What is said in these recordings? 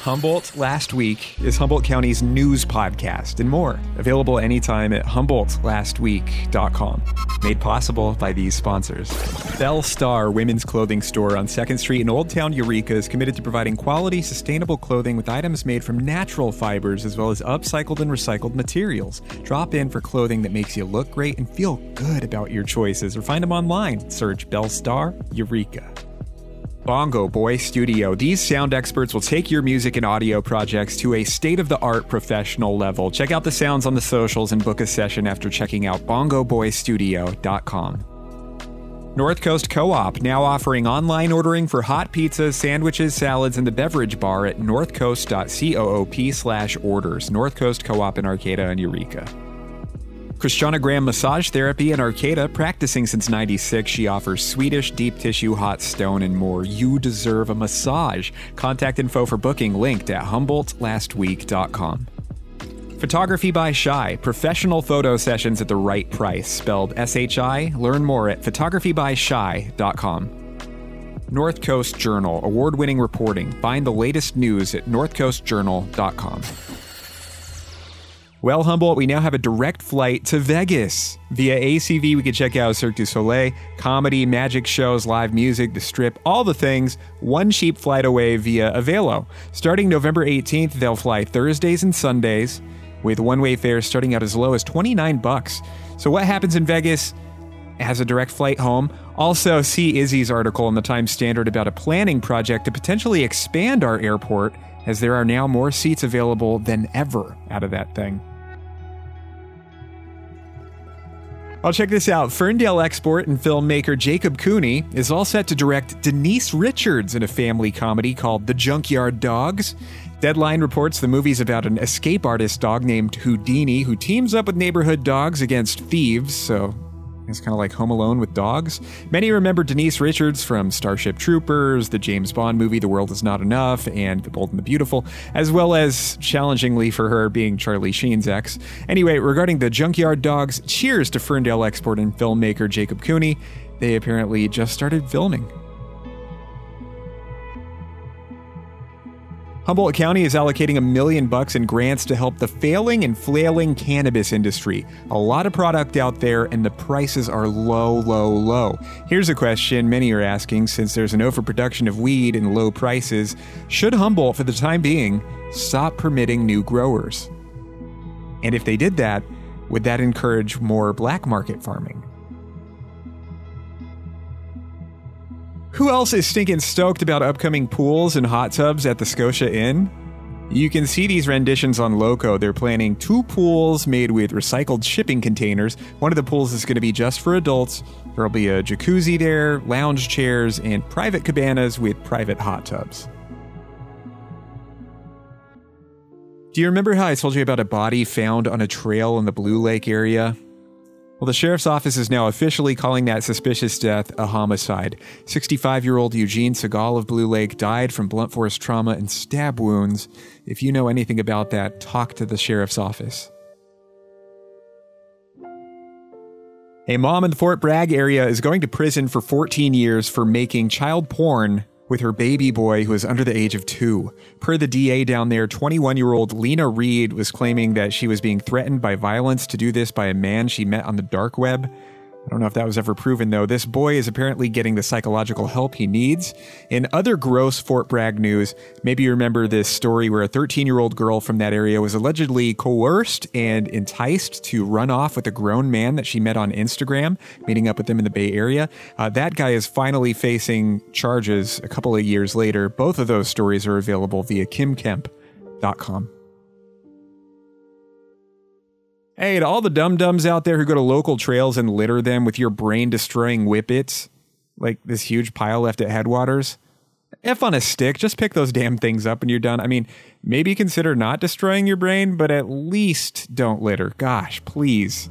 Humboldt Last Week is Humboldt County's news podcast and more. Available anytime at HumboldtLastWeek.com. Made possible by these sponsors. Belle Starr Women's Clothing Store on 2nd Street in Old Town Eureka is committed to providing quality, sustainable clothing with items made from natural fibers as well as upcycled and recycled materials. Drop in for clothing that makes you look great and feel good about your choices or find them online. Search Belle Starr Eureka. Bongo Boy Studio. These sound experts will take your music and audio projects to a state of the art professional level. Check out the sounds on the socials and book a session after checking out bongoboystudio.com. North Coast Co op now offering online ordering for hot pizzas, sandwiches, salads, and the beverage bar at northcoast.coop slash orders. North Coast Co op in Arcata and Eureka. Christiana Graham Massage Therapy in Arcata, practicing since 96. She offers Swedish, deep tissue, hot stone, and more. You deserve a massage. Contact info for booking linked at HumboldtLastWeek.com. Photography by Shi, professional photo sessions at the right price, spelled S H I. Learn more at photographybyshi.com. North Coast Journal, award winning reporting. Find the latest news at northcoastjournal.com. Well, Humboldt, we now have a direct flight to Vegas. Via ACV, we can check out Cirque du Soleil, comedy, magic shows, live music, the strip, all the things, one cheap flight away via Avelo. Starting November 18th, they'll fly Thursdays and Sundays, with one-way fares starting out as low as 29 bucks. So what happens in Vegas has a direct flight home. Also, see Izzy's article in the Times Standard about a planning project to potentially expand our airport, as there are now more seats available than ever out of that thing. I'll check this out. Ferndale export and filmmaker Jacob Cooney is all set to direct Denise Richards in a family comedy called The Junkyard Dogs. Deadline reports the movie's about an escape artist dog named Houdini who teams up with neighborhood dogs against thieves, so it's kind of like Home Alone with dogs. Many remember Denise Richards from Starship Troopers, the James Bond movie The World Is Not Enough, and The Bold and the Beautiful, as well as, challengingly for her, being Charlie Sheen's ex. Anyway, regarding the Junkyard Dogs, cheers to Ferndale export and filmmaker Jacob Cooney. They apparently just started filming. Humboldt County is allocating a million bucks in grants to help the failing and flailing cannabis industry. A lot of product out there, and the prices are low, low, low. Here's a question many are asking since there's an overproduction of weed and low prices Should Humboldt, for the time being, stop permitting new growers? And if they did that, would that encourage more black market farming? Who else is stinking stoked about upcoming pools and hot tubs at the Scotia Inn? You can see these renditions on Loco. They're planning two pools made with recycled shipping containers. One of the pools is going to be just for adults. There'll be a jacuzzi there, lounge chairs, and private cabanas with private hot tubs. Do you remember how I told you about a body found on a trail in the Blue Lake area? Well, the sheriff's office is now officially calling that suspicious death a homicide. 65 year old Eugene Segal of Blue Lake died from blunt force trauma and stab wounds. If you know anything about that, talk to the sheriff's office. A mom in the Fort Bragg area is going to prison for 14 years for making child porn with her baby boy who is under the age of two. Per the DA down there, 21 year old Lena Reed was claiming that she was being threatened by violence to do this by a man she met on the dark web. I don't know if that was ever proven, though. This boy is apparently getting the psychological help he needs. In other gross Fort Bragg news, maybe you remember this story where a 13 year old girl from that area was allegedly coerced and enticed to run off with a grown man that she met on Instagram, meeting up with them in the Bay Area. Uh, that guy is finally facing charges a couple of years later. Both of those stories are available via kymkemp.com. Hey, to all the dum dums out there who go to local trails and litter them with your brain destroying whippets, like this huge pile left at Headwaters, F on a stick, just pick those damn things up and you're done. I mean, maybe consider not destroying your brain, but at least don't litter. Gosh, please.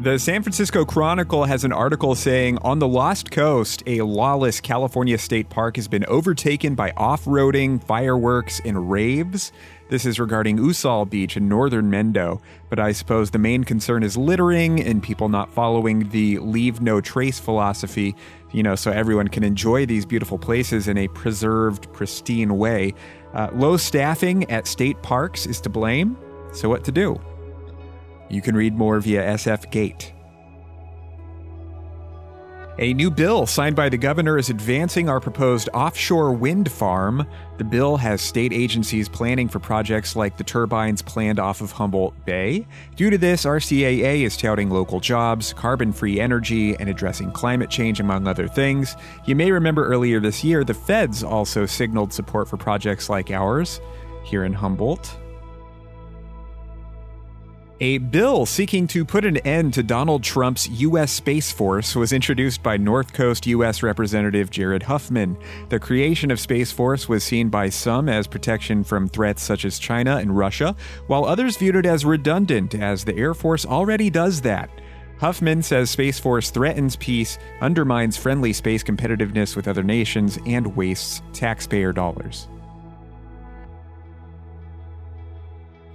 The San Francisco Chronicle has an article saying on the Lost Coast, a lawless California state park has been overtaken by off roading, fireworks, and raves. This is regarding Usal Beach in northern Mendo, but I suppose the main concern is littering and people not following the leave no trace philosophy, you know, so everyone can enjoy these beautiful places in a preserved, pristine way. Uh, low staffing at state parks is to blame, so what to do? You can read more via SF Gate. A new bill signed by the governor is advancing our proposed offshore wind farm. The bill has state agencies planning for projects like the turbines planned off of Humboldt Bay. Due to this, RCAA is touting local jobs, carbon free energy, and addressing climate change, among other things. You may remember earlier this year, the feds also signaled support for projects like ours here in Humboldt. A bill seeking to put an end to Donald Trump's U.S. Space Force was introduced by North Coast U.S. Representative Jared Huffman. The creation of Space Force was seen by some as protection from threats such as China and Russia, while others viewed it as redundant, as the Air Force already does that. Huffman says Space Force threatens peace, undermines friendly space competitiveness with other nations, and wastes taxpayer dollars.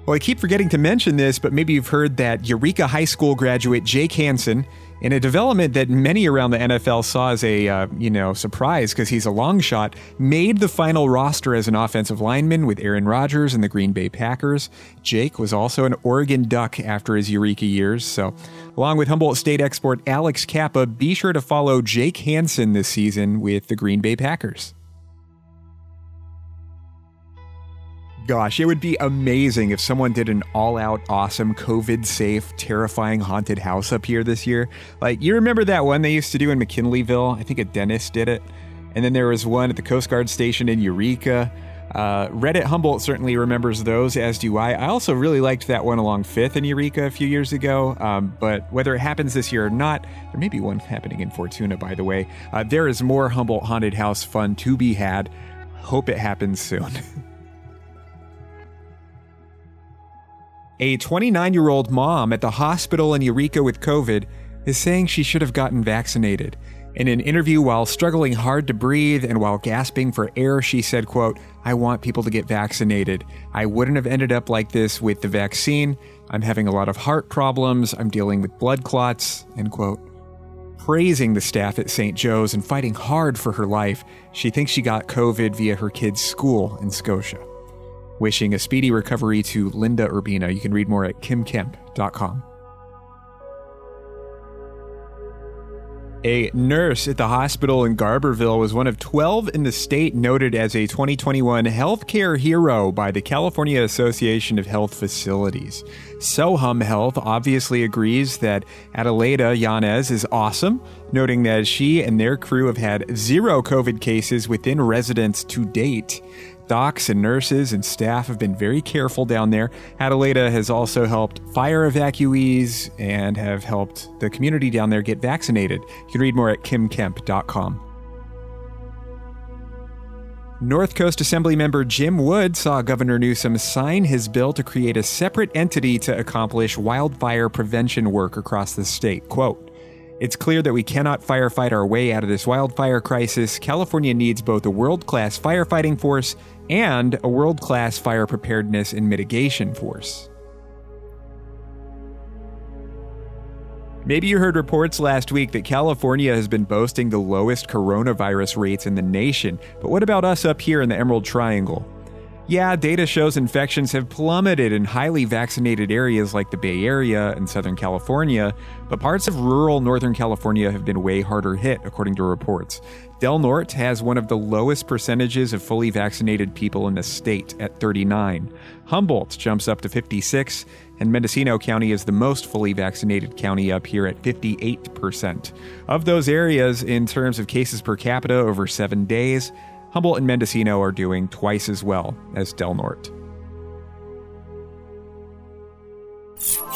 Well, I keep forgetting to mention this, but maybe you've heard that Eureka High School graduate Jake Hansen, in a development that many around the NFL saw as a uh, you know surprise because he's a long shot, made the final roster as an offensive lineman with Aaron Rodgers and the Green Bay Packers. Jake was also an Oregon Duck after his Eureka years. So, along with Humboldt State export Alex Cappa, be sure to follow Jake Hansen this season with the Green Bay Packers. Gosh, it would be amazing if someone did an all out, awesome, COVID safe, terrifying haunted house up here this year. Like, you remember that one they used to do in McKinleyville? I think a dentist did it. And then there was one at the Coast Guard station in Eureka. Uh, Reddit Humboldt certainly remembers those, as do I. I also really liked that one along 5th in Eureka a few years ago. Um, but whether it happens this year or not, there may be one happening in Fortuna, by the way. Uh, there is more Humboldt Haunted House fun to be had. Hope it happens soon. A 29 year old mom at the hospital in Eureka with COVID is saying she should have gotten vaccinated. In an interview while struggling hard to breathe and while gasping for air, she said, quote, I want people to get vaccinated. I wouldn't have ended up like this with the vaccine. I'm having a lot of heart problems. I'm dealing with blood clots, end quote. Praising the staff at St. Joe's and fighting hard for her life, she thinks she got COVID via her kid's school in Scotia. Wishing a speedy recovery to Linda Urbina. You can read more at kymkemp.com. A nurse at the hospital in Garberville was one of 12 in the state noted as a 2021 healthcare hero by the California Association of Health Facilities. Sohum Health obviously agrees that Adelaida Yanez is awesome, noting that she and their crew have had zero COVID cases within residents to date. Docs and nurses and staff have been very careful down there. Adelaida has also helped fire evacuees and have helped the community down there get vaccinated. You can read more at kymkemp.com. North Coast Assembly member Jim Wood saw Governor Newsom sign his bill to create a separate entity to accomplish wildfire prevention work across the state. Quote, it's clear that we cannot firefight our way out of this wildfire crisis. California needs both a world class firefighting force and a world class fire preparedness and mitigation force. Maybe you heard reports last week that California has been boasting the lowest coronavirus rates in the nation, but what about us up here in the Emerald Triangle? Yeah, data shows infections have plummeted in highly vaccinated areas like the Bay Area and Southern California, but parts of rural Northern California have been way harder hit, according to reports. Del Norte has one of the lowest percentages of fully vaccinated people in the state at 39. Humboldt jumps up to 56, and Mendocino County is the most fully vaccinated county up here at 58%. Of those areas, in terms of cases per capita over seven days, Humboldt and Mendocino are doing twice as well as Del Norte.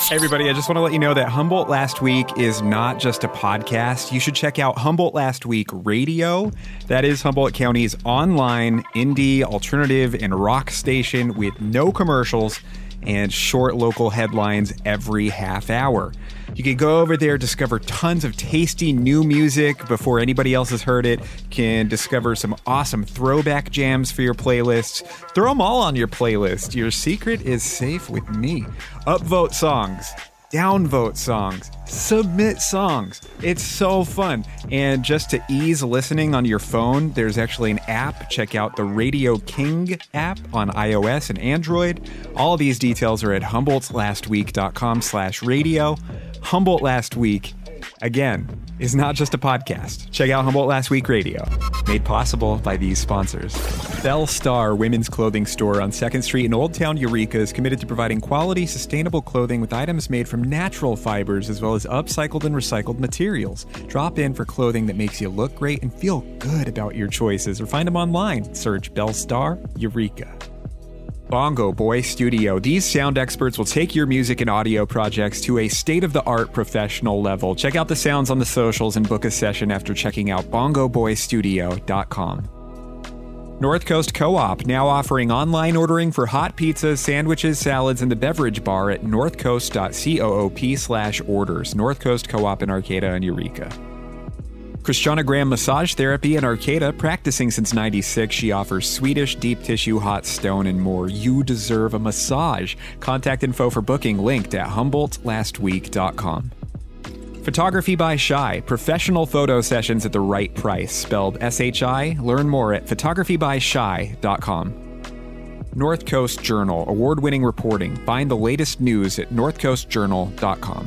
Everybody, I just want to let you know that Humboldt Last Week is not just a podcast. You should check out Humboldt Last Week Radio. That is Humboldt County's online indie, alternative, and rock station with no commercials and short local headlines every half hour. You can go over there, discover tons of tasty new music before anybody else has heard it, can discover some awesome throwback jams for your playlists. Throw them all on your playlist. Your secret is safe with me. Upvote songs downvote songs, submit songs. It's so fun. And just to ease listening on your phone, there's actually an app. Check out the Radio King app on iOS and Android. All these details are at humboldtlastweek.com slash radio. Humboldt Last Week, again, is not just a podcast. Check out Humboldt Last Week Radio, made possible by these sponsors. Belle Starr Women's Clothing Store on 2nd Street in Old Town Eureka is committed to providing quality, sustainable clothing with items made from natural fibers as well as upcycled and recycled materials. Drop in for clothing that makes you look great and feel good about your choices or find them online. Search Belle Starr Eureka. Bongo Boy Studio. These sound experts will take your music and audio projects to a state of the art professional level. Check out the sounds on the socials and book a session after checking out bongoboystudio.com. North Coast Co op now offering online ordering for hot pizzas, sandwiches, salads, and the beverage bar at northcoast.coop slash orders. North Coast Co op in Arcata and Eureka. Christiana Graham Massage Therapy in Arcata, practicing since 96. She offers Swedish, deep tissue, hot stone, and more. You deserve a massage. Contact info for booking linked at humboldtlastweek.com. Photography by Shi, professional photo sessions at the right price, spelled S H I. Learn more at photographybyshi.com. North Coast Journal, award winning reporting. Find the latest news at northcoastjournal.com.